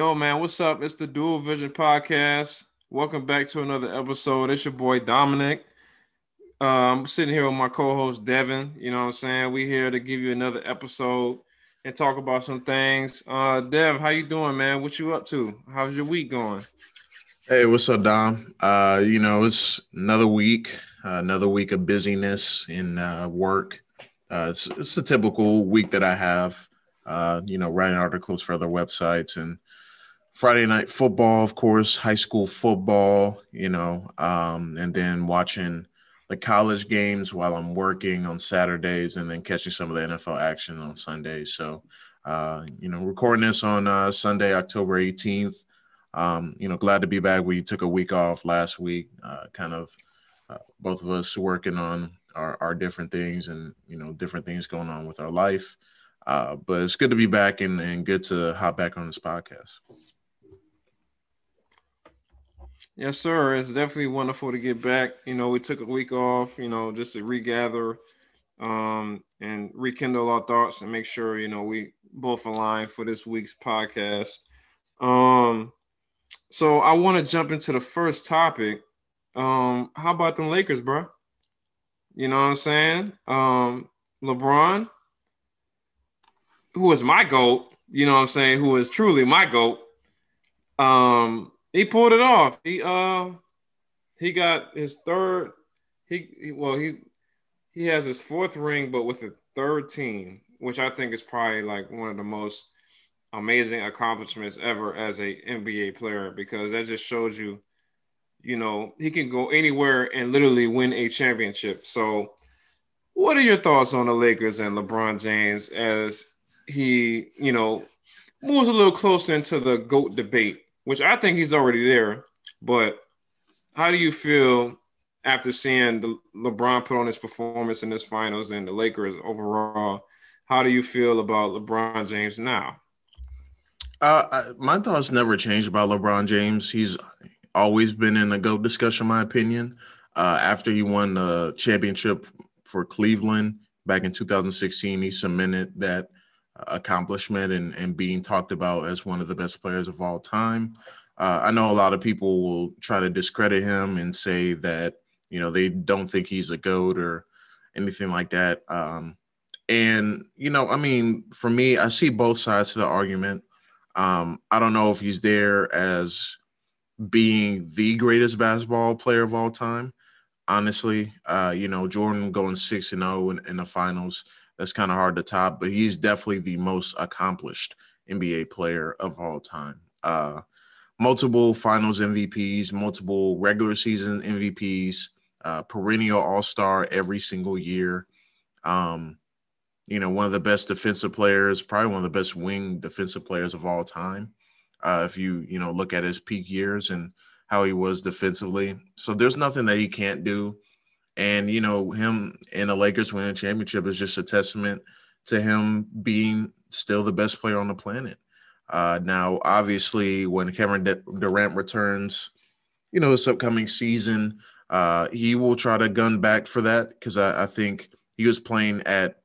Yo, man, what's up? It's the Dual Vision Podcast. Welcome back to another episode. It's your boy Dominic. I'm sitting here with my co-host Devin. You know what I'm saying? We here to give you another episode and talk about some things. Uh, Dev, how you doing, man? What you up to? How's your week going? Hey, what's up, Dom? Uh, you know, it's another week, uh, another week of busyness in uh, work. Uh, it's, it's a typical week that I have. Uh, you know, writing articles for other websites and Friday night football, of course, high school football, you know, um, and then watching the college games while I'm working on Saturdays and then catching some of the NFL action on Sundays. So, uh, you know, recording this on uh, Sunday, October 18th. Um, you know, glad to be back. We took a week off last week, uh, kind of uh, both of us working on our, our different things and, you know, different things going on with our life. Uh, but it's good to be back and, and good to hop back on this podcast. Yes, sir. It's definitely wonderful to get back. You know, we took a week off, you know, just to regather um, and rekindle our thoughts and make sure, you know, we both align for this week's podcast. Um, so I want to jump into the first topic. Um, how about the Lakers, bro? You know what I'm saying? Um, LeBron, who is my GOAT, you know what I'm saying, who is truly my GOAT. Um, he pulled it off. He uh he got his third. He, he well he he has his fourth ring, but with a third team, which I think is probably like one of the most amazing accomplishments ever as a NBA player because that just shows you, you know, he can go anywhere and literally win a championship. So, what are your thoughts on the Lakers and LeBron James as he, you know, moves a little closer into the GOAT debate? Which I think he's already there. But how do you feel after seeing the LeBron put on his performance in this finals and the Lakers overall? How do you feel about LeBron James now? Uh, I, my thoughts never changed about LeBron James. He's always been in the GOAT discussion, my opinion. Uh, after he won the championship for Cleveland back in 2016, he cemented that accomplishment and, and being talked about as one of the best players of all time. Uh, I know a lot of people will try to discredit him and say that, you know, they don't think he's a GOAT or anything like that. Um, and, you know, I mean, for me, I see both sides to the argument. Um, I don't know if he's there as being the greatest basketball player of all time. Honestly, uh, you know, Jordan going 6 and 0 in, in the finals that's kind of hard to top, but he's definitely the most accomplished NBA player of all time. Uh, multiple finals MVPs, multiple regular season MVPs, uh, perennial all star every single year. Um, you know, one of the best defensive players, probably one of the best wing defensive players of all time. Uh, if you, you know, look at his peak years and how he was defensively. So there's nothing that he can't do. And you know, him and the Lakers winning championship is just a testament to him being still the best player on the planet. Uh, now, obviously, when Kevin Durant returns, you know, this upcoming season, uh, he will try to gun back for that because I, I, think he was playing at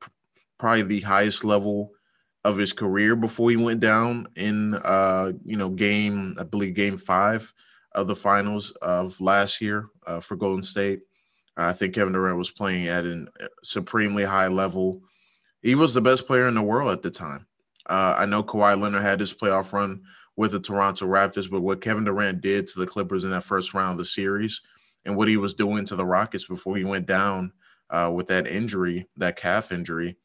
probably the highest level of his career before he went down in, uh, you know, game, I believe, game five of the finals of last year uh, for Golden State. I think Kevin Durant was playing at a uh, supremely high level. He was the best player in the world at the time. Uh, I know Kawhi Leonard had his playoff run with the Toronto Raptors, but what Kevin Durant did to the Clippers in that first round of the series and what he was doing to the Rockets before he went down uh, with that injury, that calf injury,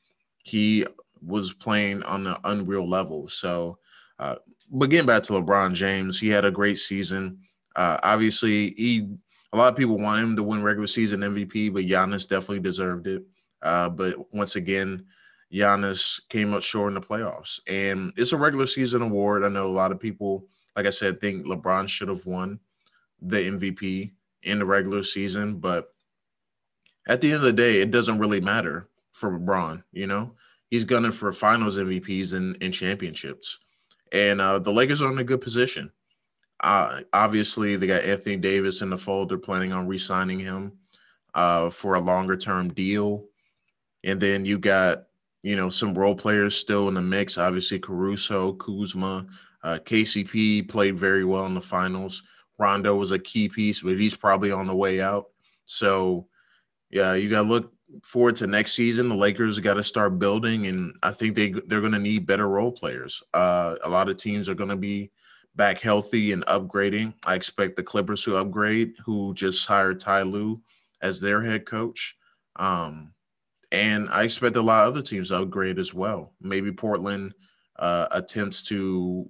he was playing on an unreal level. So, uh, but getting back to LeBron James, he had a great season. Uh, obviously, he a lot of people want him to win regular season MVP, but Giannis definitely deserved it. Uh, but once again, Giannis came up short in the playoffs, and it's a regular season award. I know a lot of people, like I said, think LeBron should have won the MVP in the regular season, but at the end of the day, it doesn't really matter for LeBron. You know, he's gunning for Finals MVPs and, and championships, and uh, the Lakers are in a good position. Uh, obviously, they got Anthony Davis in the fold. They're planning on re-signing him uh, for a longer-term deal, and then you got you know some role players still in the mix. Obviously, Caruso, Kuzma, Uh, KCP played very well in the finals. Rondo was a key piece, but he's probably on the way out. So, yeah, you got to look forward to next season. The Lakers got to start building, and I think they they're going to need better role players. Uh, a lot of teams are going to be back healthy and upgrading. I expect the Clippers to upgrade, who just hired Ty Lue as their head coach. Um, and I expect a lot of other teams to upgrade as well. Maybe Portland uh, attempts to,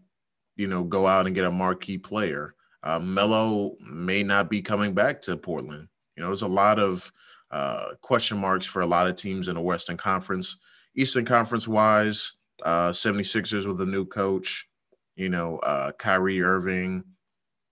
you know, go out and get a marquee player. Uh, Melo may not be coming back to Portland. You know, there's a lot of uh, question marks for a lot of teams in the Western Conference. Eastern Conference wise, uh, 76ers with a new coach, you know, uh, Kyrie Irving,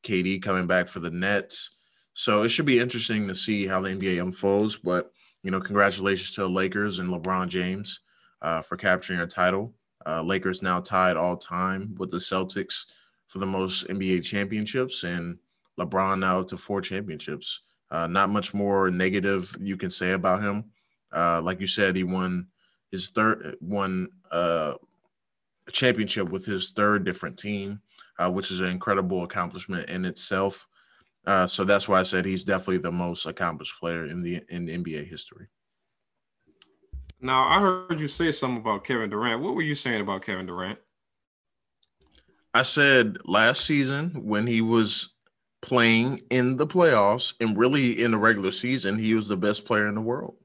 KD coming back for the Nets. So it should be interesting to see how the NBA unfolds. But, you know, congratulations to the Lakers and LeBron James uh, for capturing a title. Uh, Lakers now tied all time with the Celtics for the most NBA championships, and LeBron now to four championships. Uh, not much more negative you can say about him. Uh, like you said, he won his third won uh, a championship with his third different team, uh, which is an incredible accomplishment in itself. Uh, so that's why I said he's definitely the most accomplished player in the in NBA history. Now I heard you say something about Kevin Durant. What were you saying about Kevin Durant? I said last season when he was playing in the playoffs and really in the regular season, he was the best player in the world.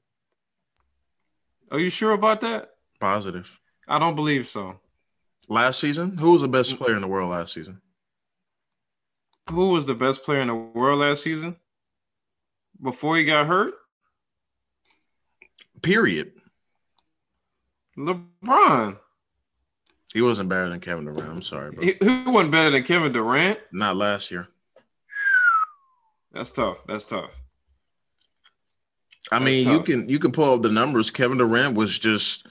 Are you sure about that? Positive. I don't believe so. Last season, who was the best player in the world last season? Who was the best player in the world last season? Before he got hurt? Period. LeBron. He wasn't better than Kevin Durant. I'm sorry, bro. He, who wasn't better than Kevin Durant? Not last year. That's tough. That's tough. I mean, you can you can pull up the numbers. Kevin Durant was just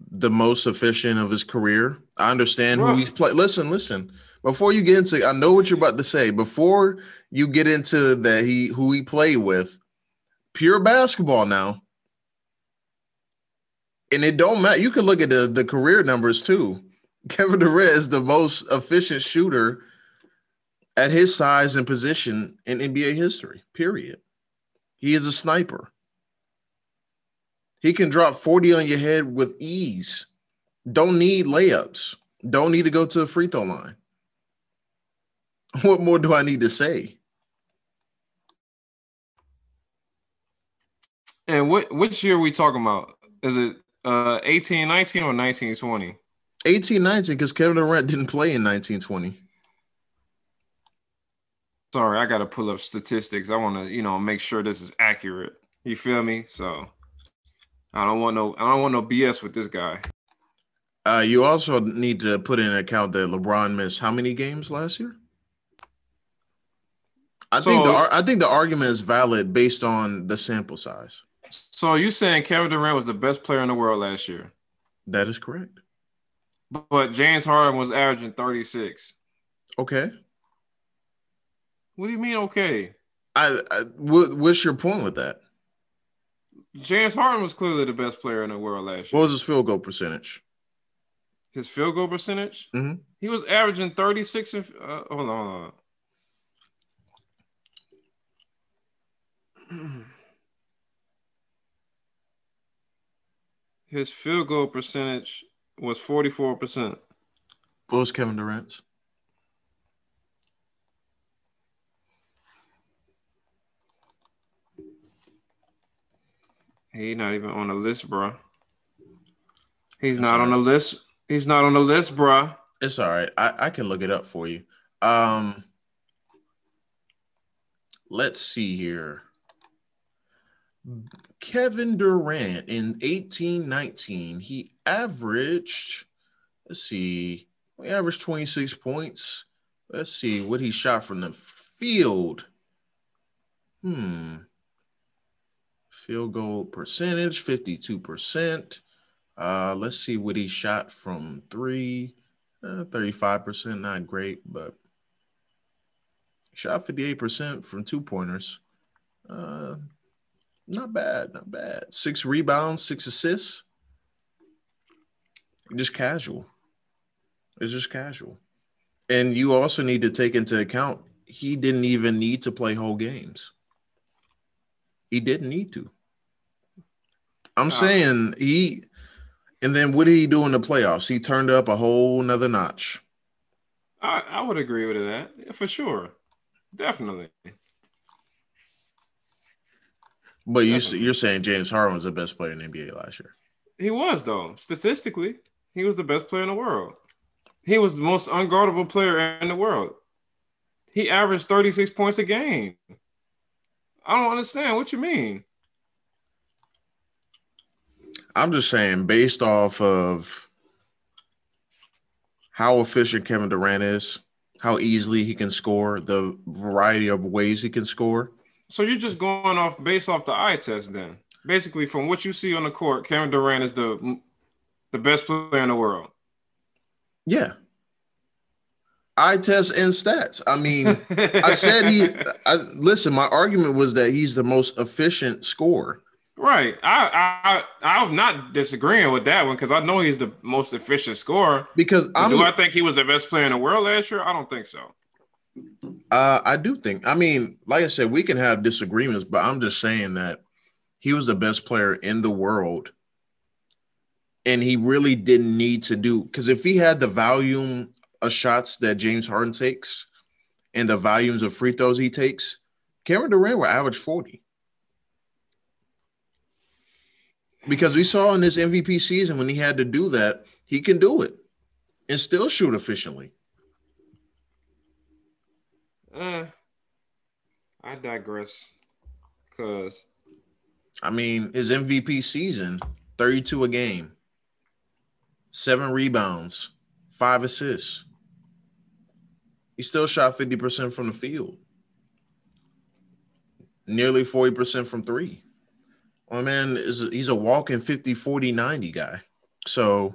the most efficient of his career. I understand who he's played. Listen, listen. Before you get into, I know what you're about to say. Before you get into that, he who he played with, pure basketball now, and it don't matter. You can look at the the career numbers too. Kevin Durant is the most efficient shooter at his size and position in NBA history. Period. He is a sniper. He can drop 40 on your head with ease. Don't need layups. Don't need to go to the free throw line. What more do I need to say? And what which year are we talking about? Is it uh 18 19 or 19 20? 18 19 because Kevin Durant didn't play in 1920. Sorry, I gotta pull up statistics. I want to, you know, make sure this is accurate. You feel me? So I don't want no I don't want no BS with this guy. Uh, you also need to put in account that LeBron missed how many games last year? I so, think the I think the argument is valid based on the sample size. So you saying Kevin Durant was the best player in the world last year? That is correct. But James Harden was averaging 36. Okay. What do you mean okay? I, I what, what's your point with that? James Harden was clearly the best player in the world last year. What was his field goal percentage? His field goal percentage? Mm-hmm. He was averaging 36 and uh, hold on, hold on. His field goal percentage was 44%. What was Kevin Durant's? He's not even on the list, bro. He's not on the list. He's not on the list, bro. It's all right. I, I can look it up for you. Um, let's see here. Kevin Durant in 1819, he averaged, let's see, he averaged 26 points. Let's see what he shot from the field. Hmm. Field goal percentage, 52%. Uh, let's see what he shot from three, uh, 35%, not great, but shot 58% from two pointers. Uh, not bad, not bad. Six rebounds, six assists. Just casual. It's just casual. And you also need to take into account he didn't even need to play whole games. He didn't need to. I'm uh, saying he, and then what did he do in the playoffs? He turned up a whole nother notch. I, I would agree with that for sure, definitely. But you you're saying James Harden was the best player in the NBA last year? He was though. Statistically, he was the best player in the world. He was the most unguardable player in the world. He averaged 36 points a game. I don't understand what you mean. I'm just saying, based off of how efficient Kevin Durant is, how easily he can score, the variety of ways he can score. So you're just going off based off the eye test, then. Basically, from what you see on the court, Kevin Durant is the the best player in the world. Yeah. Eye test and stats. I mean, I said he. I, listen, my argument was that he's the most efficient scorer. Right. I I I'm not disagreeing with that one because I know he's the most efficient scorer. Because I'm, do I think he was the best player in the world last year? I don't think so. Uh, I do think. I mean, like I said, we can have disagreements, but I'm just saying that he was the best player in the world, and he really didn't need to do because if he had the volume of shots that James Harden takes and the volumes of free throws he takes, Kevin Durant will average forty. Because we saw in this MVP season when he had to do that, he can do it and still shoot efficiently. Uh, I digress. Cause I mean, his MVP season, 32 a game, seven rebounds, five assists. He still shot 50% from the field, nearly 40% from three. My man is he's a walking 50 40 90 guy. So,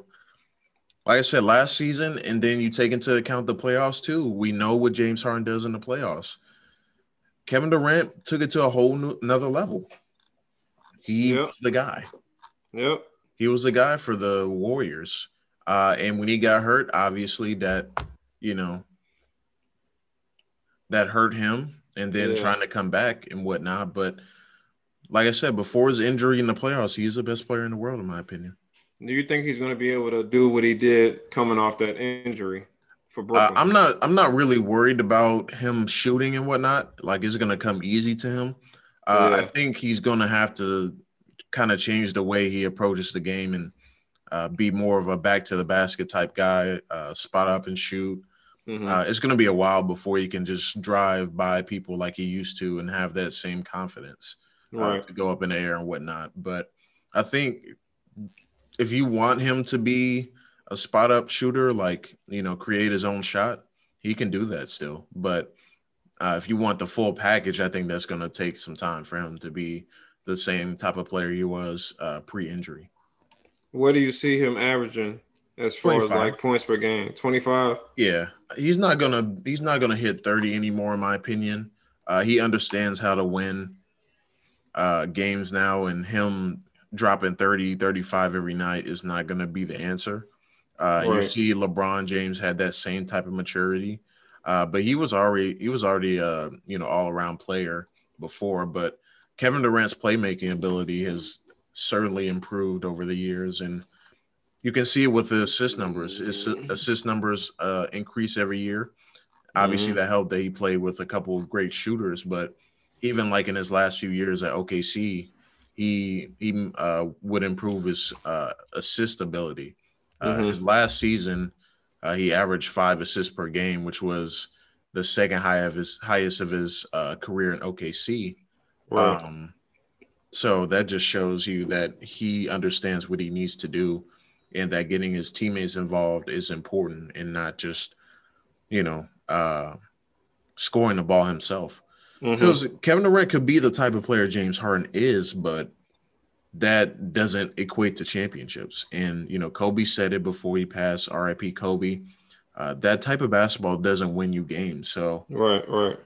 like I said last season, and then you take into account the playoffs too. We know what James Harden does in the playoffs. Kevin Durant took it to a whole new, another level. He yep. was the guy. Yep. He was the guy for the Warriors. Uh, and when he got hurt, obviously that, you know, that hurt him and then yeah. trying to come back and whatnot. But like I said, before his injury in the playoffs, he's the best player in the world, in my opinion. Do you think he's going to be able to do what he did coming off that injury for Brooklyn? Uh, I'm not. I'm not really worried about him shooting and whatnot. Like, it's going to come easy to him. Uh, yeah. I think he's going to have to kind of change the way he approaches the game and uh, be more of a back to the basket type guy, uh, spot up and shoot. Mm-hmm. Uh, it's going to be a while before he can just drive by people like he used to and have that same confidence uh, right. to go up in the air and whatnot. But I think if you want him to be a spot up shooter, like, you know, create his own shot, he can do that still. But uh, if you want the full package, I think that's going to take some time for him to be the same type of player he was uh, pre-injury. What do you see him averaging as far 25. as like points per game? Twenty five. Yeah, he's not gonna he's not gonna hit thirty anymore, in my opinion. Uh, he understands how to win uh, games now, and him dropping 30, 35 every night is not going to be the answer. Uh, right. You see, LeBron James had that same type of maturity, uh, but he was already he was already a you know all around player before. But Kevin Durant's playmaking ability has certainly improved over the years, and you can see it with the assist numbers. His assist numbers uh, increase every year. Obviously, mm-hmm. that helped that he played with a couple of great shooters, but even like in his last few years at OKC, he he uh, would improve his uh, assist ability. Uh, mm-hmm. His last season, uh, he averaged five assists per game, which was the second high of his highest of his uh, career in OKC. Right. Um, so that just shows you that he understands what he needs to do, and that getting his teammates involved is important, and not just, you know, uh, scoring the ball himself. Mm-hmm. Because Kevin Durant could be the type of player James Harden is, but that doesn't equate to championships. And you know, Kobe said it before he passed. R.I.P. Kobe. Uh, that type of basketball doesn't win you games. So right, right.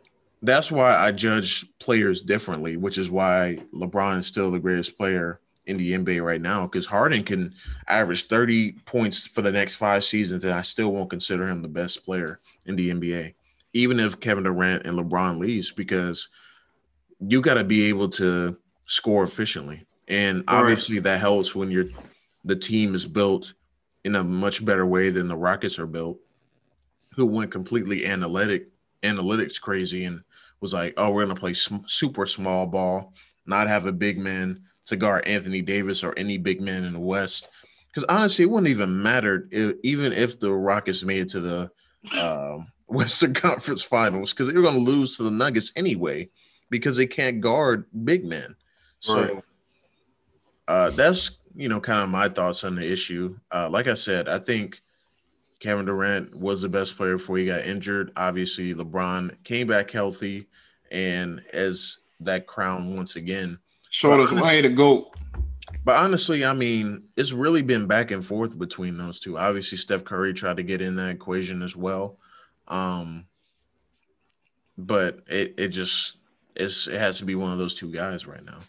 That's why I judge players differently, which is why LeBron is still the greatest player in the NBA right now because Harden can average 30 points for the next five seasons, and I still won't consider him the best player in the NBA, even if Kevin Durant and LeBron leaves, because you got to be able to score efficiently. And obviously right. that helps when you're the team is built in a much better way than the Rockets are built, who went completely analytic analytics crazy and was like, "Oh, we're gonna play sm- super small ball, not have a big man to guard Anthony Davis or any big man in the West." Because honestly, it wouldn't even matter if, even if the Rockets made it to the uh, Western Conference Finals because they're going to lose to the Nuggets anyway because they can't guard big men. So right. uh, that's you know kind of my thoughts on the issue. Uh, like I said, I think Kevin Durant was the best player before he got injured. Obviously, LeBron came back healthy, and as that crown once again showed us why to go. But honestly, I mean, it's really been back and forth between those two. Obviously, Steph Curry tried to get in that equation as well. Um, but it, it just it's, it has to be one of those two guys right now.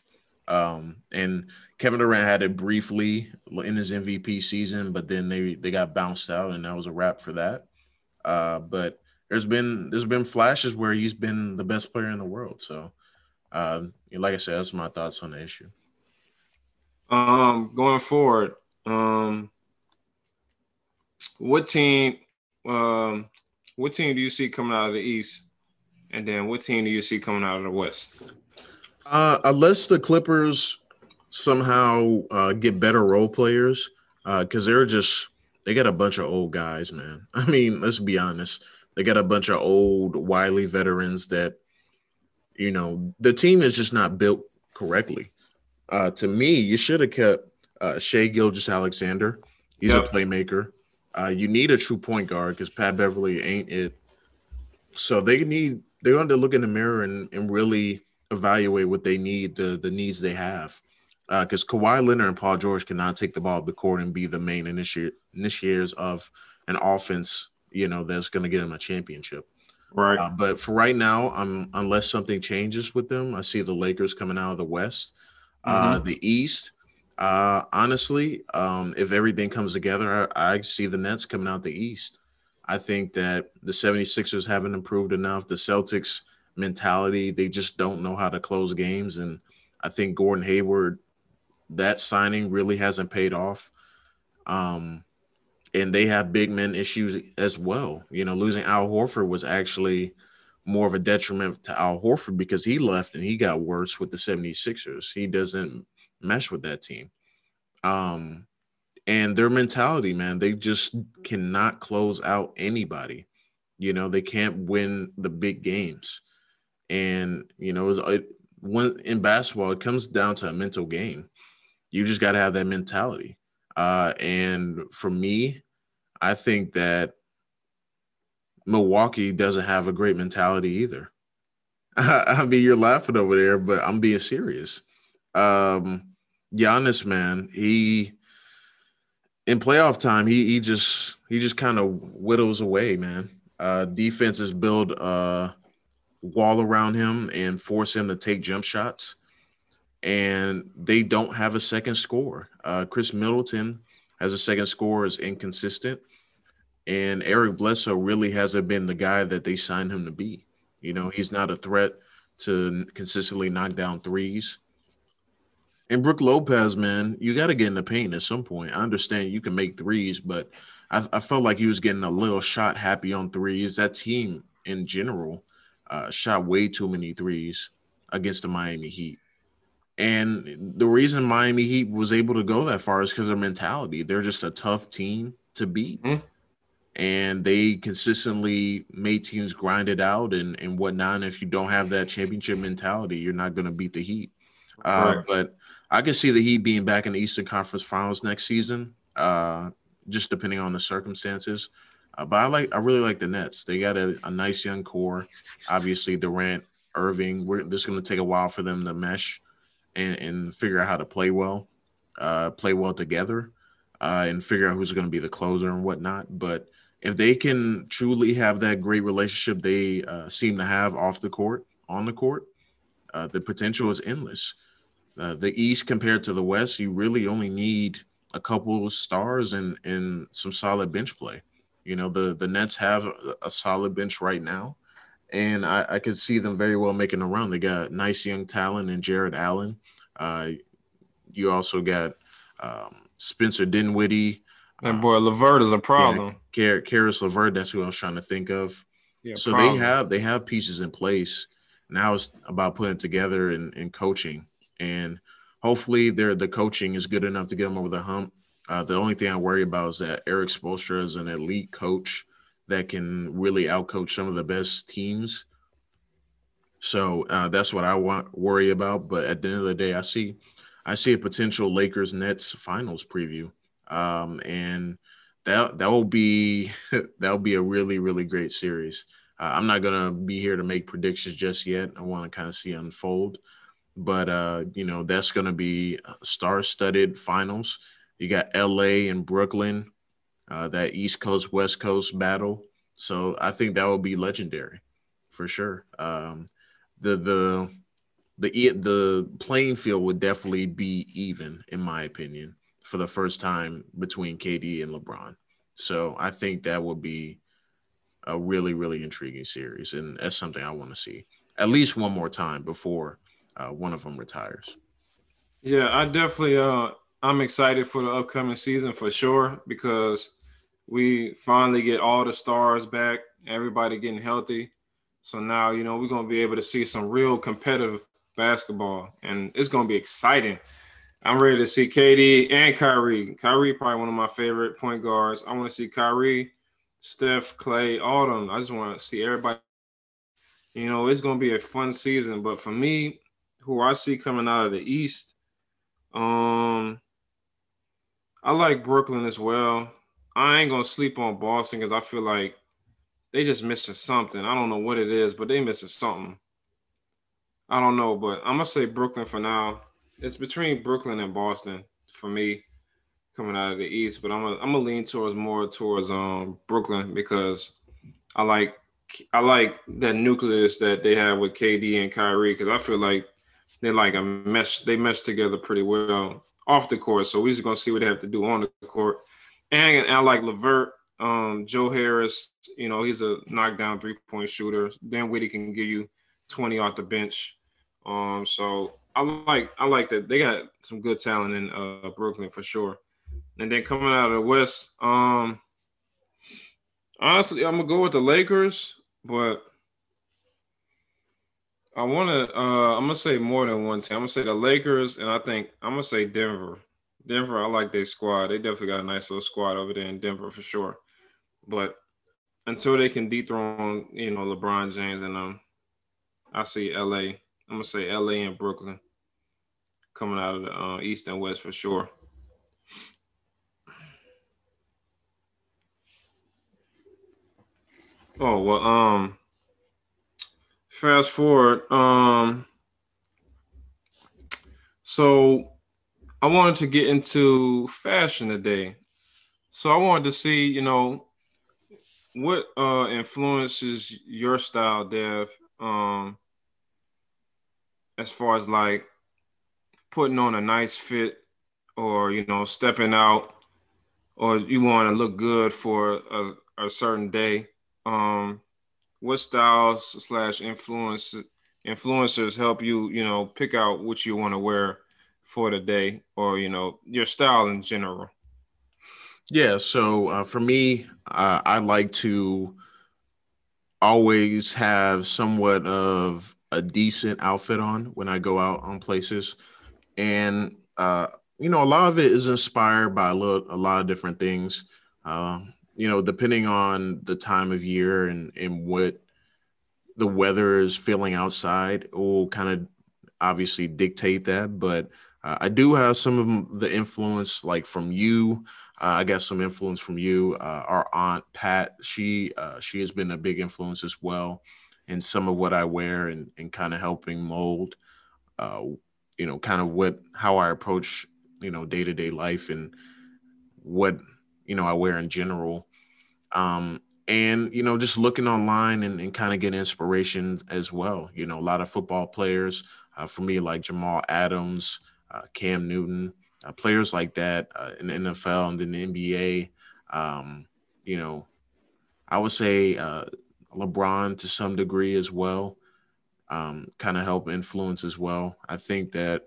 Um, and Kevin Durant had it briefly in his MVP season, but then they they got bounced out, and that was a wrap for that. Uh, but there's been there's been flashes where he's been the best player in the world. So, uh, like I said, that's my thoughts on the issue. Um, going forward, um, what team, um, what team do you see coming out of the East, and then what team do you see coming out of the West? Uh, unless the Clippers somehow uh, get better role players, because uh, they're just they got a bunch of old guys, man. I mean, let's be honest, they got a bunch of old wily veterans that, you know, the team is just not built correctly. Uh, to me, you should have kept uh, Shai Gilgeous-Alexander. He's yep. a playmaker. Uh, you need a true point guard because Pat Beverley ain't it. So they need they're going to look in the mirror and, and really evaluate what they need, the the needs they have. Because uh, Kawhi Leonard and Paul George cannot take the ball up the court and be the main initi- initiators of an offense, you know, that's going to get them a championship. Right. Uh, but for right now, um, unless something changes with them, I see the Lakers coming out of the West. Uh, mm-hmm. the East, uh, honestly, um, if everything comes together, I, I, see the Nets coming out the East. I think that the 76ers haven't improved enough. The Celtics mentality, they just don't know how to close games. And I think Gordon Hayward, that signing really hasn't paid off. Um, and they have big men issues as well. You know, losing Al Horford was actually – more of a detriment to Al Horford because he left and he got worse with the 76ers. He doesn't mesh with that team. Um, and their mentality, man, they just cannot close out anybody. You know, they can't win the big games. And, you know, it, when in basketball, it comes down to a mental game. You just got to have that mentality. Uh, and for me, I think that Milwaukee doesn't have a great mentality either. I mean, you're laughing over there, but I'm being serious. Um, Giannis, man, he in playoff time, he he just he just kind of whittles away, man. Uh, defenses build a wall around him and force him to take jump shots, and they don't have a second score. Uh, Khris Middleton has a second score is inconsistent. And Eric Bledsoe really hasn't been the guy that they signed him to be. You know, he's not a threat to consistently knock down threes. And Brook Lopez, man, you got to get in the paint at some point. I understand you can make threes, but I, I, felt like he was getting a little shot happy on threes. That team in general uh, shot way too many threes against the Miami Heat. And the reason Miami Heat was able to go that far is because of their mentality. They're just a tough team to beat. Mm-hmm and they consistently made teams grind it out and, and whatnot. And if you don't have that championship mentality, you're not going to beat the Heat. Uh, right. But I can see the Heat being back in the Eastern Conference Finals next season, uh, just depending on the circumstances. Uh, but I like, I really like the Nets. They got a, a nice young core. Obviously, Durant, Irving. We're just going to take a while for them to mesh and, and figure out how to play well, uh, play well together, uh, and figure out who's going to be the closer and whatnot. But if they can truly have that great relationship they uh, seem to have off the court, on the court, uh, the potential is endless. Uh, the East compared to the West, you really only need a couple of stars and and some solid bench play. You know, the the Nets have a, a solid bench right now, and I, I could see them very well making a run. They got nice young talent and Jarrett Allen. Uh, you also got um, Spencer Dinwiddie. And boy, LeVert is a problem. Yeah, Caris LeVert, that's who I was trying to think of. Yeah, so problem. they have they have pieces in place. Now it's about putting together and, and coaching, and hopefully, their the coaching is good enough to get them over the hump. Uh, the only thing I worry about is that Erik Spoelstra is an elite coach that can really outcoach some of the best teams. So uh, that's what I want worry about. But at the end of the day, I see I see a potential Lakers Nets finals preview, um, and that that will be that will be a really really great series. Uh, I'm not gonna be here to make predictions just yet. I want to kind of see unfold, but uh, you know that's gonna be star-studded finals. You got LA and Brooklyn, uh, that East Coast West Coast battle. So I think that will be legendary, for sure. Um, the the the the playing field would definitely be even, in my opinion, for the first time between KD and LeBron. So I think that would be a really really intriguing series, and that's something I want to see at least one more time before uh, one of them retires. Yeah, I definitely uh, I'm excited for the upcoming season for sure because we finally get all the stars back, everybody getting healthy. So now, you know, we're to be able to see some real competitive basketball and it's to be exciting. I'm ready to see KD and Kyrie. Kyrie probably one of my favorite point guards. I want to see Kyrie, Steph, Clay, all them. I just want to see everybody. You know, it's to be a fun season. But for me, who I see coming out of the East, um, I like Brooklyn as well. I ain't gonna sleep on Boston because I feel like they just missing something. I don't know what it is, but they missing something. I don't know, but I'm gonna say Brooklyn for now. It's between Brooklyn and Boston for me coming out of the East, but I'm gonna I'm gonna lean towards more towards um Brooklyn because I like I like that nucleus that they have with KD and Kyrie because I feel like they like a mesh. They mesh together pretty well off the court. So we're just gonna see what they have to do on the court. And, I like LeVert, um, Joe Harris. You know, he's a knockdown three point shooter. Dinwiddie can give you 20 off the bench. Um, so I like I like that they got some good talent in uh, Brooklyn for sure. And then coming out of the West, um, honestly, I'm gonna go with the Lakers, but I want to. Uh, I'm gonna say more than one team. I'm gonna say the Lakers, and I think I'm gonna say Denver. Denver, I like their squad. They definitely got a nice little squad over there in Denver for sure. But until they can dethrone, you know, LeBron James and um, I see LA. I'm gonna say LA and Brooklyn coming out of the uh, East and West for sure. Oh well, um, fast forward. Um, so I wanted to get into fashion today. So I wanted to see, you know, what uh influences your style, Dev, um, as far as like putting on a nice fit or you know stepping out or you want to look good for a, a certain day um what styles slash influence influencers help you you know pick out what you want to wear for the day or you know your style in general? Yeah so uh, for me uh, i like to always have somewhat of a decent outfit on when i go out on places. And uh, you know a lot of it is inspired by a, little, a lot of different things. Um, you know, depending on the time of year and, and what the weather is feeling outside will kind of obviously dictate that. But uh, I do have some of the influence, like from you. Uh, I got some influence from you. Uh, our aunt Pat, she uh, she has been a big influence as well in some of what I wear and, and kind of helping mold, uh, you know, kind of what how I approach you know day to day life and what you know I wear in general. Um, and you know, just looking online and, and kind of getting inspiration as well. You know, a lot of football players uh, for me, like Jamal Adams, uh, Cam Newton, uh, players like that uh, in the NFL and then the NBA. Um, you know, I would say uh, LeBron to some degree as well, um, kind of help influence as well. I think that,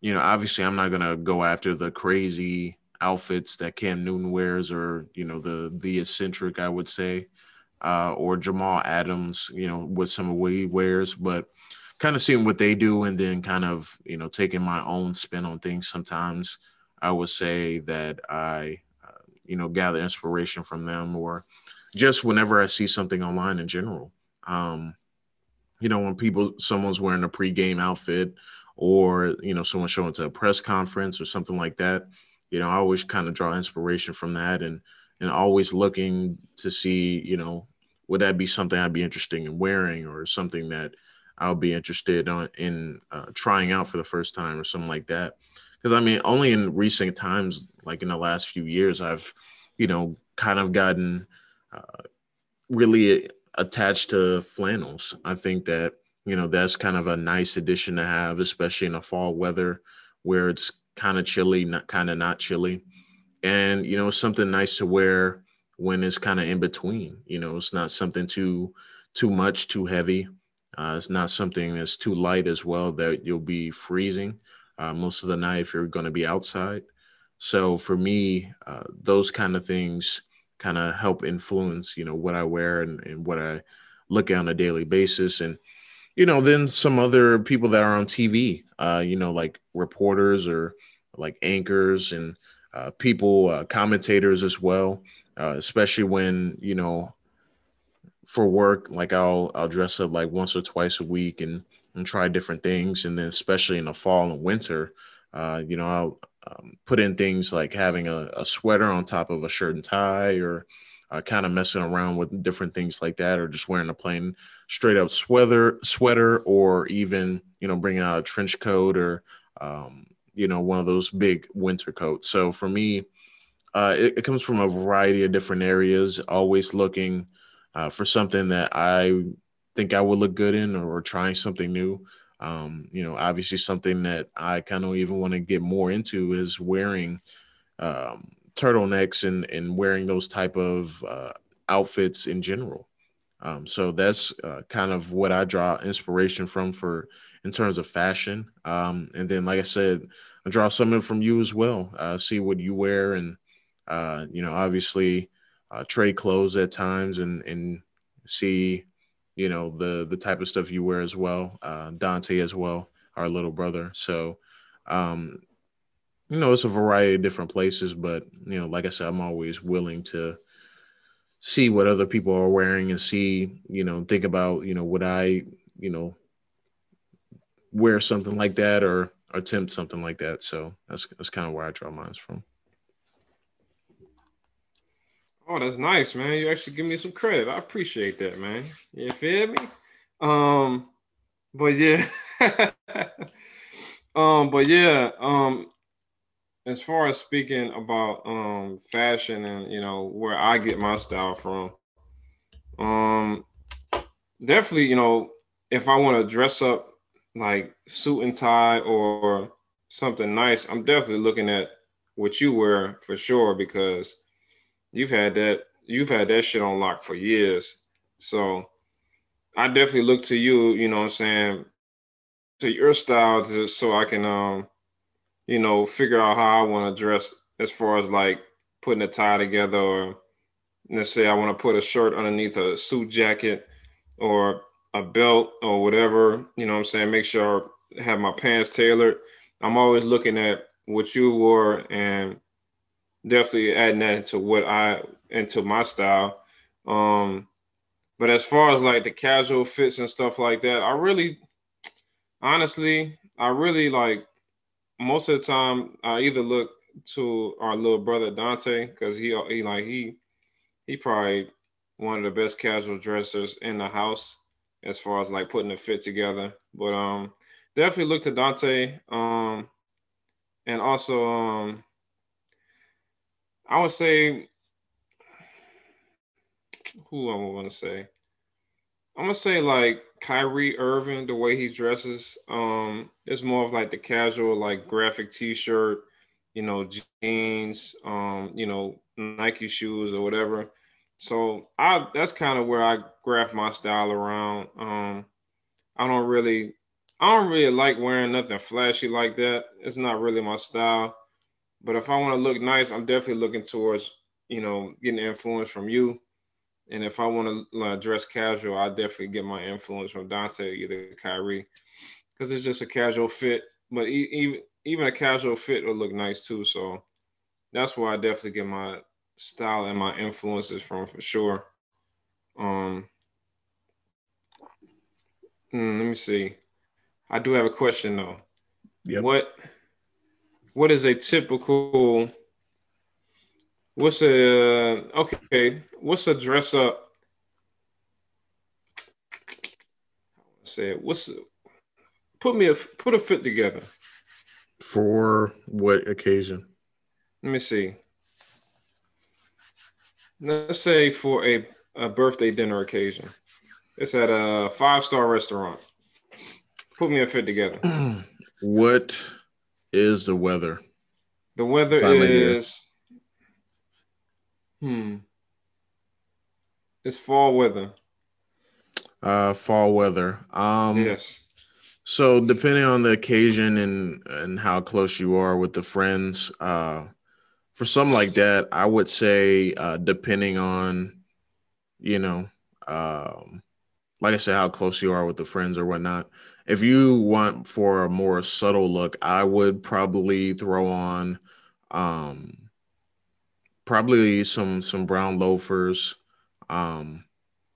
you know, obviously I'm not gonna go after the crazy outfits that Cam Newton wears, or you know the the eccentric, I would say, uh, or Jamal Adams, you know, with some of what he wears, but kind of seeing what they do and then kind of you know taking my own spin on things. Sometimes I would say that I, uh, you know, gather inspiration from them, or just whenever I see something online in general. Um, you know, when people someone's wearing a pregame outfit or you know someone showing to a press conference or something like that you know, I always kind of draw inspiration from that and and always looking to see, you know, would that be something I'd be interested in wearing or something that I'll be interested on in uh, trying out for the first time or something like that. Because I mean, only in recent times, like in the last few years, I've, you know, kind of gotten uh, really attached to flannels. I think that you know that's kind of a nice addition to have, especially in the fall weather where it's kind of chilly, not kind of not chilly, and you know something nice to wear when it's kind of in between. You know, it's not something too too much, too heavy. Uh, it's not something that's too light as well that you'll be freezing uh, most of the night if you're going to be outside. So for me, uh, those kind of things kind of help influence, you know, what I wear and, and what I look at on a daily basis. And, you know, then some other people that are on TV, uh, you know, like reporters or like anchors and uh, people, uh, commentators as well, uh, especially when you know for work, like I'll I'll dress up like once or twice a week and and try different things, and then especially in the fall and winter, uh, you know I'll um, put in things like having a, a, sweater on top of a shirt and tie, or uh, kind of messing around with different things like that, or just wearing a plain straight up sweater sweater, or even you know bringing out a trench coat or um, you know, one of those big winter coats. So for me, uh, it, it, comes from a variety of different areas, always looking uh, for something that I think I would look good in or, or trying something new. Um, you know, obviously something that I kind of even want to get more into is wearing um, turtlenecks and, and wearing those type of uh, outfits in general. Um, so that's uh, kind of what I draw inspiration from for in terms of fashion. Um, and then, like I said, I draw something from you as well. Uh, see what you wear, and uh, you know, obviously, uh, trade clothes at times, and and see, you know, the the type of stuff you wear as well. Uh, Dante as well, our little brother. So, um, you know, it's a variety of different places, but you know, like I said, I'm always willing to see what other people are wearing and see, you know, think about, you know, would I, you know, wear something like that or attempt something like that. So that's that's kind of where I draw mine from. Oh, that's nice, man. You actually give me some credit. I appreciate that, man. You feel me? Um, but yeah. um, but yeah, um, as far as speaking about um fashion and you know where I get my style from, um definitely, you know, if I want to dress up like suit and tie or something nice, I'm definitely looking at what you wear for sure because you've had that you've had that shit on lock for years. So I definitely look to you, you know what I'm saying, to your style to so I can um you know figure out how I want to dress as far as like putting a tie together or let's say I want to put a shirt underneath a suit jacket or a belt or whatever, you know what I'm saying? Make sure I have my pants tailored. I'm always looking at what you wore and definitely adding that into what I into my style. Um but as far as like the casual fits and stuff like that, I really honestly, I really like most of the time I either look to our little brother Dante because he he like he he probably one of the best casual dressers in the house as far as like putting a fit together. But um definitely look to Dante. Um and also um I would say who I'm gonna say. I'm gonna say like Kyrie Irving, the way he dresses, um, is more of like the casual, like graphic T-shirt, you know, jeans, um, you know, Nike shoes or whatever. So I that's kind of where I graph my style around. Um, I don't really, I don't really like wearing nothing flashy like that. It's not really my style. But if I want to look nice, I'm definitely looking towards, you know, getting influence from you and if I want to uh, dress casual, I definitely get my influence from Dante, either Kyrie, because it's just a casual fit. But even even a casual fit will look nice too. So that's where I definitely get my style and my influences from for sure. Um, hmm, let me see. I do have a question though. Yep. What what is a typical What's a uh, okay? What's a dress up? Say it. What's put me a put a fit together for what occasion? Let me see. Let's say for a, a birthday dinner occasion. It's at a five star restaurant. Put me a fit together. what is the weather? The weather Time is Hmm. It's fall weather. Uh, fall weather. Um, yes. So depending on the occasion and and how close you are with the friends, uh, for something like that, I would say uh, depending on, you know, um, like I said, how close you are with the friends or whatnot. If you want for a more subtle look, I would probably throw on, um, probably some some brown loafers, um,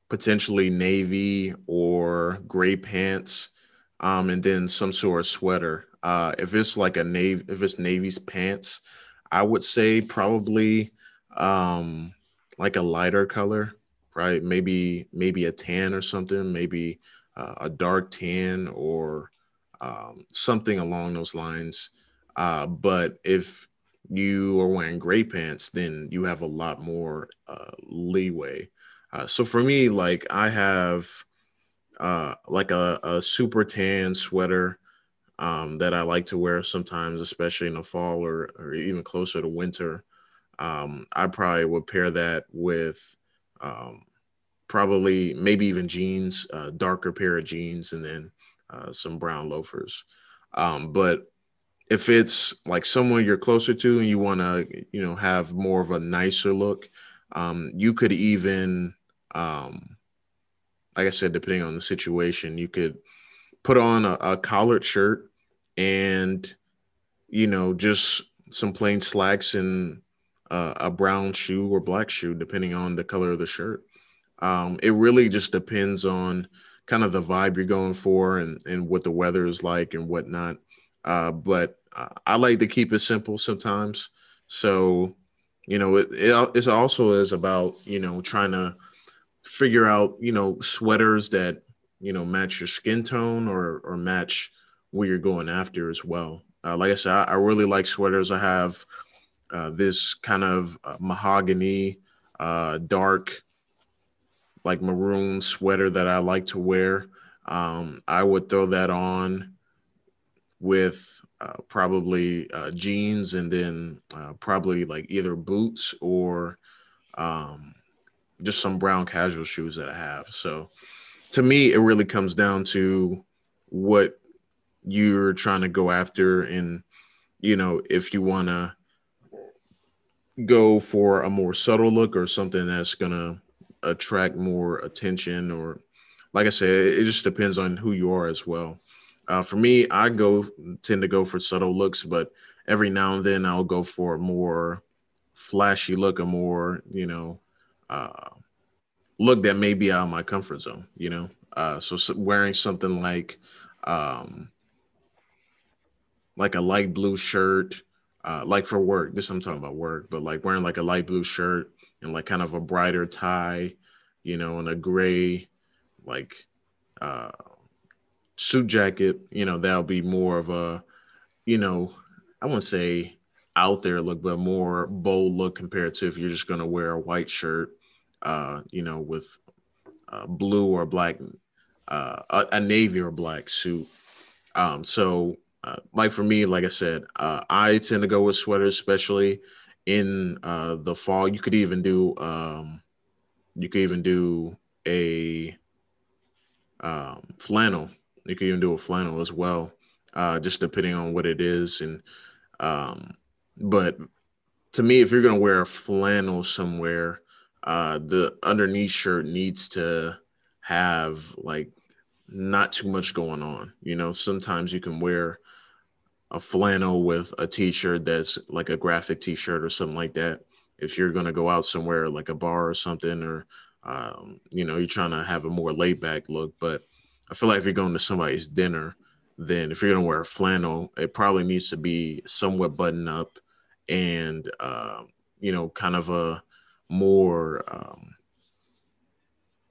potentially navy or gray pants, um, and then some sort of sweater. Uh, if it's like a navy, if it's navy's pants, I would say probably um, like a lighter color, right? Maybe maybe a tan or something, maybe uh, a dark tan or um, something along those lines. Uh, but if you are wearing gray pants, then you have a lot more uh, leeway. Uh, so for me, like I have uh, like a, a super tan sweater um, that I like to wear sometimes, especially in the fall or, or even closer to winter. Um, I probably would pair that with um, probably maybe even jeans, a darker pair of jeans, and then uh, some brown loafers. Um, but if it's like someone you're closer to and you want to you know have more of a nicer look um, you could even um, like i said depending on the situation you could put on a, a collared shirt and you know just some plain slacks and uh, a brown shoe or black shoe depending on the color of the shirt. Um, it really just depends on kind of the vibe you're going for and, and what the weather is like and whatnot uh, but I like to keep it simple sometimes. So, you know, it, it it's also is about you know trying to figure out you know sweaters that you know match your skin tone or or match what you're going after as well. Uh, like I said, I, I, really like sweaters. I have uh, this kind of uh, mahogany, uh, dark, like maroon sweater that I like to wear. Um, I would throw that on with uh, probably uh, jeans and then uh, probably like either boots or um, just some brown casual shoes that I have. So to me, it really comes down to what you're trying to go after. And, you know, if you want to go for a more subtle look or something that's going to attract more attention or like I said, it just depends on who you are as well. Uh, for me, I go tend to go for subtle looks, but every now and then I'll go for a more flashy look, a more you know uh, look that may be out of my comfort zone. You know, uh, so, so wearing something like um, like a light blue shirt, uh, like for work. This I'm talking about work, but like wearing like a light blue shirt and like kind of a brighter tie, you know, and a gray like uh suit jacket, you know, that'll be more of a, you know, I wouldn't say out there look, but more bold look compared to if you're just going to wear a white shirt. uh, you know, with uh, blue or black, uh, a, a, navy or black suit. Um, so, uh, like for me, like I said, uh, I tend to go with sweaters, especially in uh, the fall. You could even do, um, you could even do a um, flannel. You could even do a flannel as well, uh, just depending on what it is. And um, but to me, if you're gonna wear a flannel somewhere, uh, the underneath shirt needs to have like not too much going on. You know, sometimes you can wear a flannel with a t-shirt that's like a graphic t-shirt or something like that. If you're gonna go out somewhere like a bar or something, or um, you know, you're trying to have a more laid back look. But I feel like if you're going to somebody's dinner, then if you're gonna wear a flannel, it probably needs to be somewhat buttoned up and uh, you know, kind of a more um,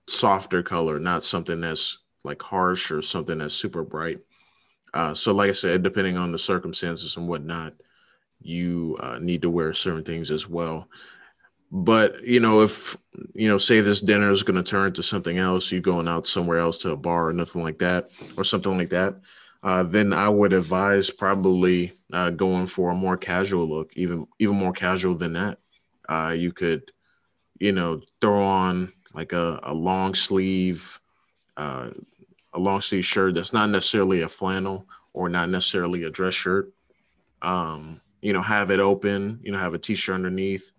softer color, not something that's like harsh or something that's super bright. Uh, so, like I said, depending on the circumstances and whatnot, you uh, need to wear certain things as well. But you know, if you know, say this dinner is going to turn to something else, you going out somewhere else to a bar or nothing like that, or something like that, uh, then I would advise probably uh, going for a more casual look, even even more casual than that. Uh, you could, you know, throw on like a, a long sleeve, uh, a long sleeve shirt that's not necessarily a flannel or not necessarily a dress shirt. Um, you know, have it open. You know, have a t-shirt underneath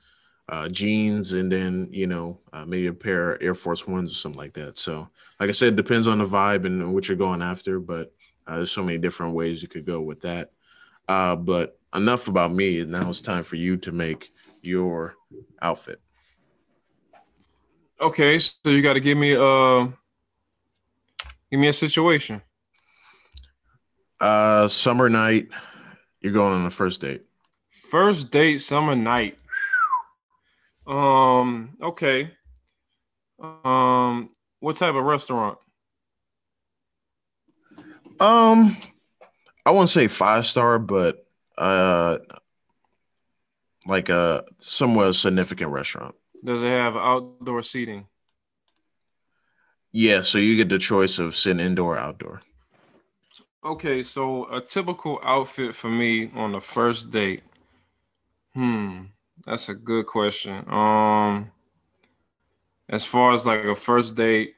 uh, jeans and then you know uh, maybe a pair of Air Force Ones or something like that. So, like I said, it depends on the vibe and what you're going after, but uh, there's so many different ways you could go with that. Uh, but enough about me. Now it's time for you to make your outfit. Okay, so you got to give me a uh, give me a situation. Uh, summer night. You're going on a first date. First date, summer night. Um, okay. Um, what type of restaurant? Um, I wouldn't say five star, but uh, like a somewhat significant restaurant. Does it have outdoor seating? Yeah, so you get the choice of sitting indoor, or outdoor. Okay, so a typical outfit for me on the first date. Hmm. That's a good question. Um, as far as like a first date,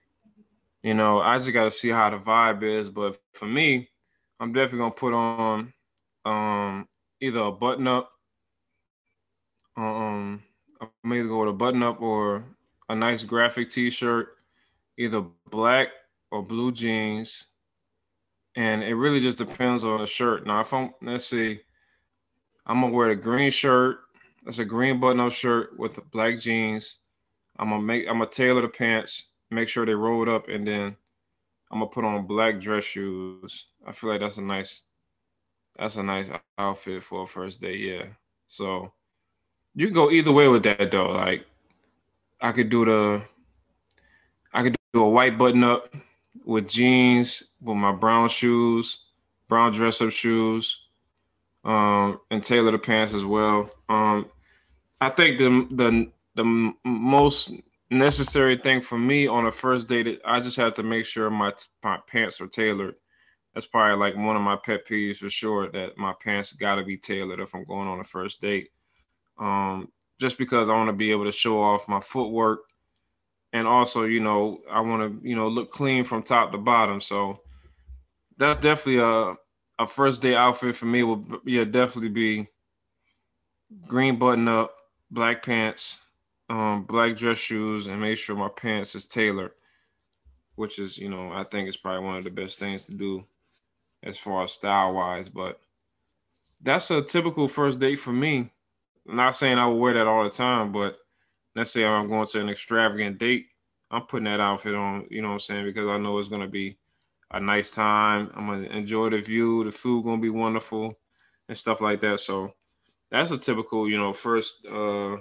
you know, I just got to see how the vibe is. But for me, I'm definitely gonna put on um either a button up. Um, I'm either go with a button up or a nice graphic T-shirt, either black or blue jeans, and it really just depends on the shirt. Now, if I'm let's see, I'm gonna wear the green shirt that's a green button-up shirt with black jeans. I'm gonna make I'm gonna tailor the pants, make sure they rolled up, and then I'm gonna put on black dress shoes. I feel like that's a nice that's a nice outfit for a first day. Yeah. So you can go either way with that though. Like I could do the I could do a white button up with jeans with my brown shoes, brown dress up shoes, um, and tailor the pants as well. Um, I think the the the most necessary thing for me on a first date, I just have to make sure my, my pants are tailored. That's probably like one of my pet peeves for sure. That my pants got to be tailored if I'm going on a first date. Um, just because I want to be able to show off my footwork, and also, you know, I want to, you know, look clean from top to bottom. So that's definitely a a first day outfit for me. Will yeah definitely be green button up, black pants, um, black dress shoes, and make sure my pants is tailored, which is, you know, I think it's probably one of the best things to do as far as style wise. But that's a typical first date for me. I'm not saying I will wear that all the time, but let's say I'm going to an extravagant date, I'm putting that outfit on, you know what I'm saying, because I know it's gonna be a nice time. I'm gonna enjoy the view, the food gonna be wonderful and stuff like that. So that's a typical, you know, first uh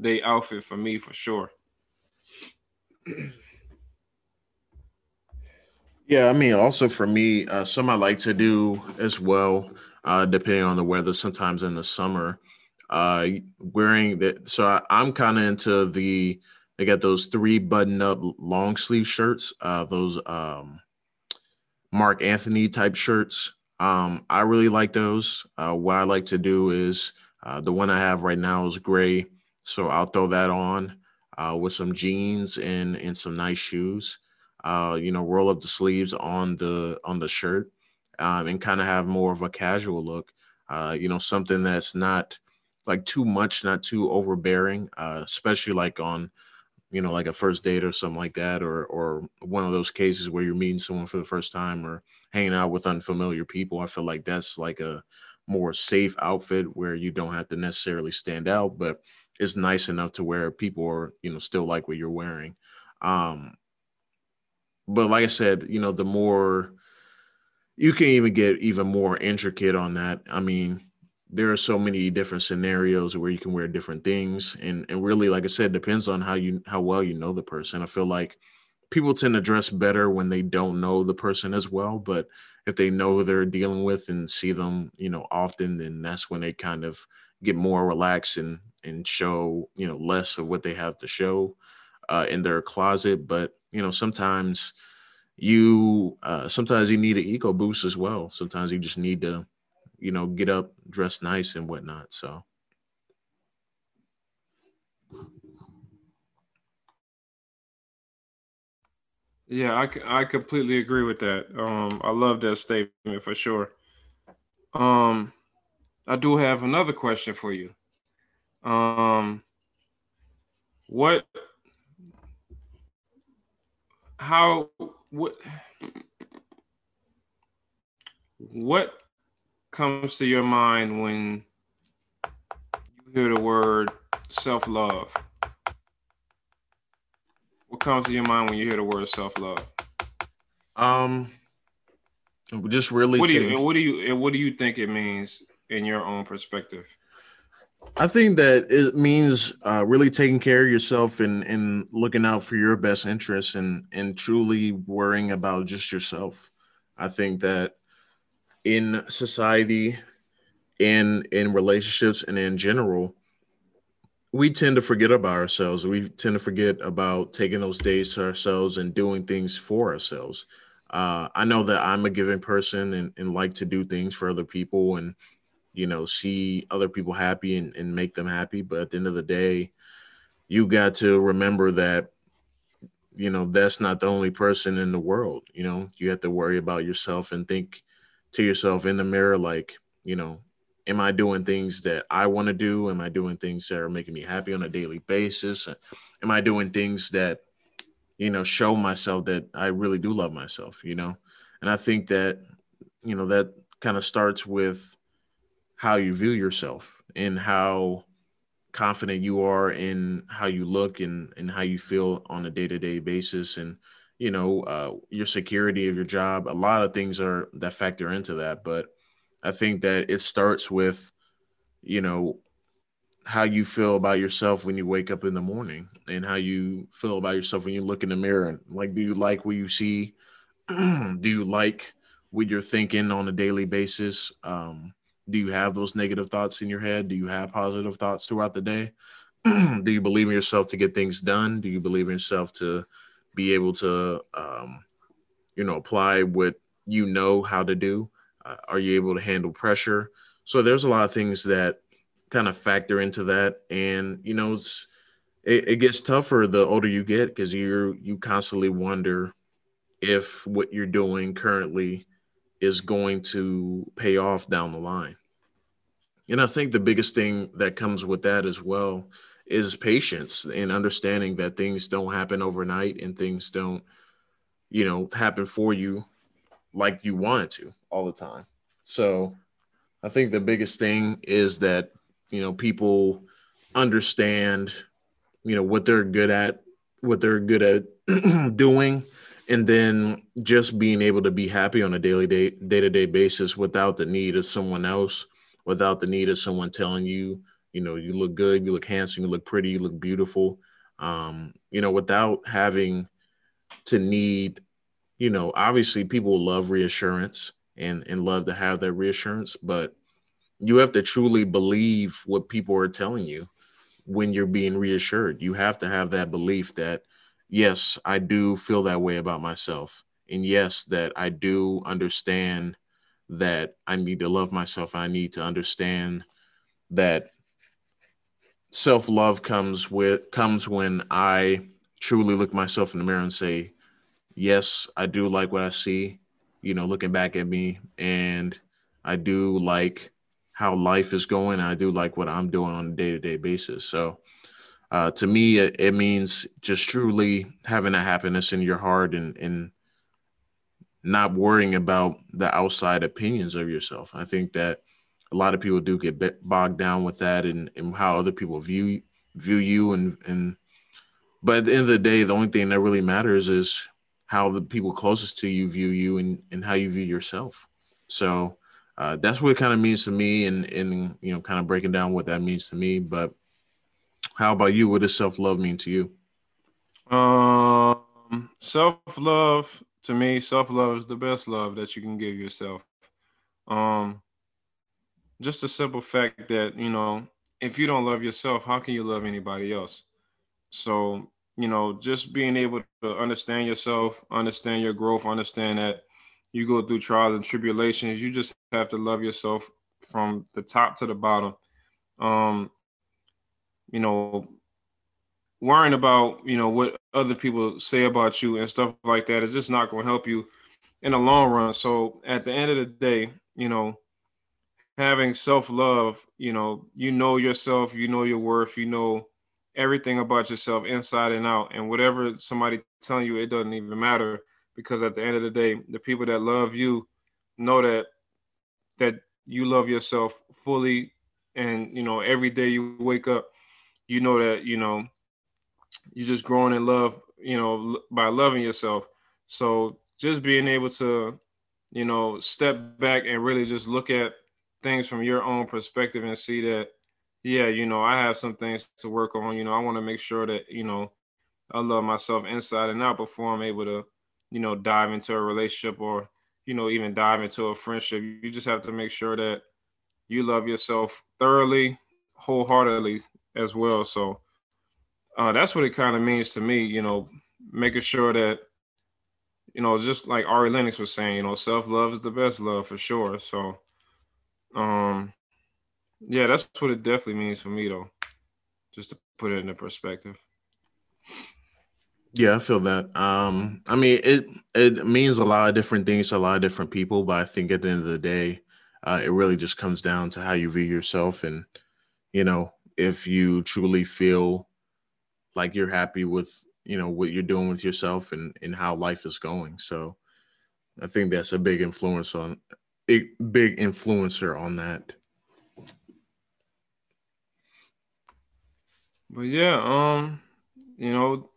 day outfit for me for sure. yeah, I mean, also for me, uh, some I like to do as well, uh, depending on the weather. Sometimes in the summer, uh, wearing that. So I, I'm kind of into the They got those three button up long sleeve shirts, uh, those um, Marc Anthony type shirts. Um, I really like those. Uh, what I like to do is uh, the one I have right now is gray, so I'll throw that on uh, with some jeans and and some nice shoes. Uh, you know, roll up the sleeves on the on the shirt um, and kind of have more of a casual look. Uh, you know, something that's not like too much, not too overbearing, uh, especially like on you know, like a first date or something like that, or or one of those cases where you're meeting someone for the first time or hanging out with unfamiliar people. I feel like that's like a more safe outfit where you don't have to necessarily stand out, but it's nice enough to where people are, you know, still like what you're wearing. Um, but like I said, you know, the more you can even get even more intricate on that. I mean, there are so many different scenarios where you can wear different things and and really like i said depends on how you how well you know the person. I feel like people tend to dress better when they don't know the person as well but if they know they're dealing with and see them you know often then that's when they kind of get more relaxed and and show you know less of what they have to show uh, in their closet. But you know sometimes you uh, sometimes you need an eco boost as well. Sometimes you just need to you know, get up, dress nice and whatnot. So. Yeah, I, I completely agree with that. Um, I love that statement for sure. Um, I do have another question for you. Um, what, how, what, what comes to your mind when you hear the word self love? What comes to your mind when you hear the word self love? Um, just really. What do you what do you what do you think it means in your own perspective? I think that it means uh, really taking care of yourself and and looking out for your best interests and and truly worrying about just yourself. I think that in society in in relationships and in general we tend to forget about ourselves. We tend to forget about taking those days to ourselves and doing things for ourselves. Uh, i know that i'm a giving person and, and like to do things for other people and you know see other people happy and, and make them happy. But at the end of the day you got to remember that you know that's not the only person in the world. You know you have to worry about yourself and think to yourself in the mirror like you know am i doing things that i want to do? Am i doing things that are making me happy on a daily basis? Am i doing things that you know show myself that i really do love myself you know? And i think that you know that kind of starts with how you view yourself and how confident you are in how you look and and how you feel on a day-to-day basis. And you know uh, your security of your job a lot of things are that factor into that but i think that it starts with you know how you feel about yourself when you wake up in the morning and how you feel about yourself when you look in the mirror. Like do you like what you see? Do you like what you're thinking on a daily basis? Um, do you have those negative thoughts in your head? Do you have positive thoughts throughout the day? Do you believe in yourself to get things done? Do you believe in yourself to be able to um, you know apply what you know how to do? Uh, are you able to handle pressure? So there's a lot of things that kind of factor into that. And you know it's it, it gets tougher the older you get because you're you constantly wonder if what you're doing currently is going to pay off down the line. And i think the biggest thing that comes with that as well is patience and understanding that things don't happen overnight and things don't, you know, happen for you like you want to all the time. So I think the biggest thing is that, you know, people understand, you know, what they're good at, what they're good at doing, and then just being able to be happy on a daily day day to day basis without the need of someone else, without the need of someone telling you you know you look good you look handsome you look pretty you look beautiful um you know without having to need you know obviously people love reassurance and and love to have that reassurance but you have to truly believe what people are telling you when you're being reassured. You have to have that belief that, yes, I do feel that way about myself. And yes, that I do understand that I need to love myself. I need to understand that self-love comes with comes when I truly look myself in the mirror and say, yes, I do like what I see, you know, looking back at me and I do like how life is going. I do like what I'm doing on a day to day basis. So, uh, to me, it, it, means just truly having a happiness in your heart and, and not worrying about the outside opinions of yourself. I think that a lot of people do get bogged down with that and, and how other people view view you and and but at the end of the day, the only thing that really matters is how the people closest to you view you and, and how you view yourself. So uh, that's what it kind of means to me and and you know kind of breaking down what that means to me but how about you? What does self-love mean to you? Um self-love to me self-love is the best love that you can give yourself. Um just a simple fact that you know if you don't love yourself how can you love anybody else so you know just being able to understand yourself understand your growth understand that you go through trials and tribulations. You just have to love yourself from the top to the bottom. Um, you know, worrying about you know what other people say about you and stuff like that is just not going to help you in the long run. So at the end of the day, you know, having self love, you know, you know yourself, you know your worth, you know everything about yourself inside and out, and whatever somebody telling you, it doesn't even matter because at the end of the day, the people that love you know that that you love yourself fully, and you know every day you wake up, you know that you know you're just growing in love, you know, by loving yourself. So just being able to, you know, step back and really just look at things from your own perspective and see that, yeah, you know, I have some things to work on. You know, I want to make sure that you know I love myself inside and out before I'm able to you know, dive into a relationship or, you know, even dive into a friendship. You just have to make sure that you love yourself thoroughly, wholeheartedly as well. So uh, that's what it kind of means to me, you know, making sure that, you know, just like Ari Lennox was saying, you know, self love is the best love for sure. So, um, yeah, that's what it definitely means for me, though, just to put it into perspective. Yeah, I feel that. Um, I mean, it it means a lot of different things to a lot of different people, but I think at the end of the day, uh, it really just comes down to how you view yourself, and you know, if you truly feel like you're happy with you know what you're doing with yourself and and how life is going. So, I think that's a big influence on a big influencer on that. But yeah, um, you know,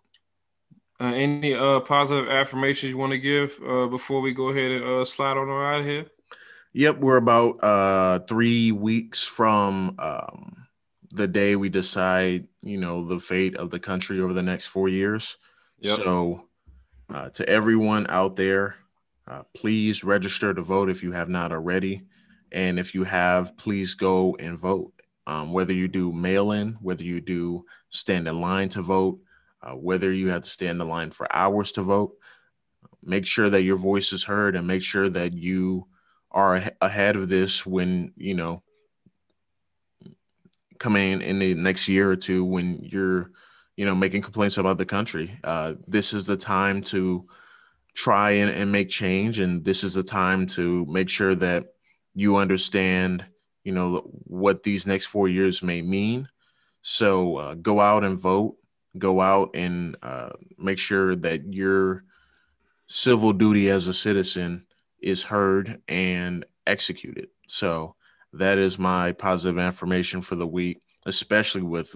uh, any uh, positive affirmations you want to give uh, before we go ahead and uh, slide on out of here? Yep, we're about uh, three weeks from um, the day we decide, you know, the fate of the country over the next four years. Yep. So, uh, to everyone out there, uh, please register to vote if you have not already, and if you have, please go and vote. Um, whether you do mail in, whether you do stand in line to vote, uh, whether you have to stand in line for hours to vote. Make sure that your voice is heard and make sure that you are ahead of this when, you know, coming in the next year or two when you're, you know, making complaints about the country. Uh, this is the time to try and, and make change. And this is the time to make sure that you understand, you know, what these next four years may mean. So uh, go out and vote go out and uh, make sure that your civil duty as a citizen is heard and executed. So that is my positive affirmation for the week, especially with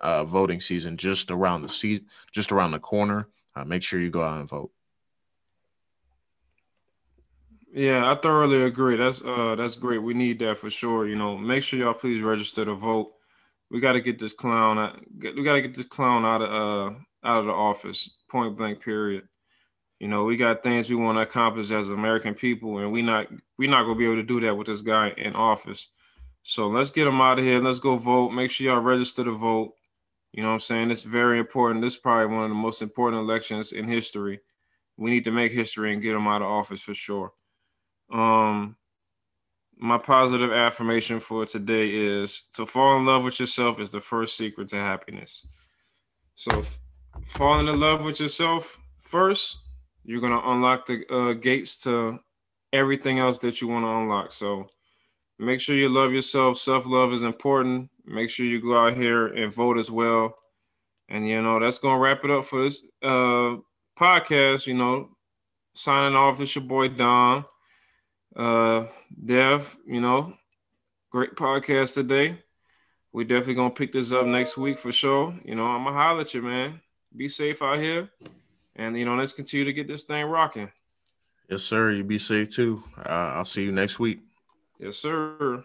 uh, voting season just around the seat, just around the corner. Uh, make sure you go out and vote. Yeah, I thoroughly agree. That's uh that's great. We need that for sure. You know, make sure y'all please register to vote we got to get this clown. Out, we got to get this clown out of uh out of the office. Point blank. Period. You know, we got things we want to accomplish as American people, and we not we not gonna be able to do that with this guy in office. So let's get him out of here. Let's go vote. Make sure y'all register to vote. You know what I'm saying? It's very important. This is probably one of the most important elections in history. We need to make history and get him out of office for sure. Um, my positive affirmation for today is to fall in love with yourself is the first secret to happiness. So, falling in love with yourself first, you're gonna unlock the uh, gates to everything else that you want to unlock. So, make sure you love yourself. Self love is important. Make sure you go out here and vote as well. And you know that's gonna wrap it up for this uh, podcast. You know, signing off. It's your boy Dom. Uh, Dev, you know, great podcast today. We definitely gonna pick this up next week for sure. You know, I'm gonna holler at you, man. Be safe out here, and you know, let's continue to get this thing rocking. Yes, sir. You be safe too. Uh, I'll see you next week. Yes, sir.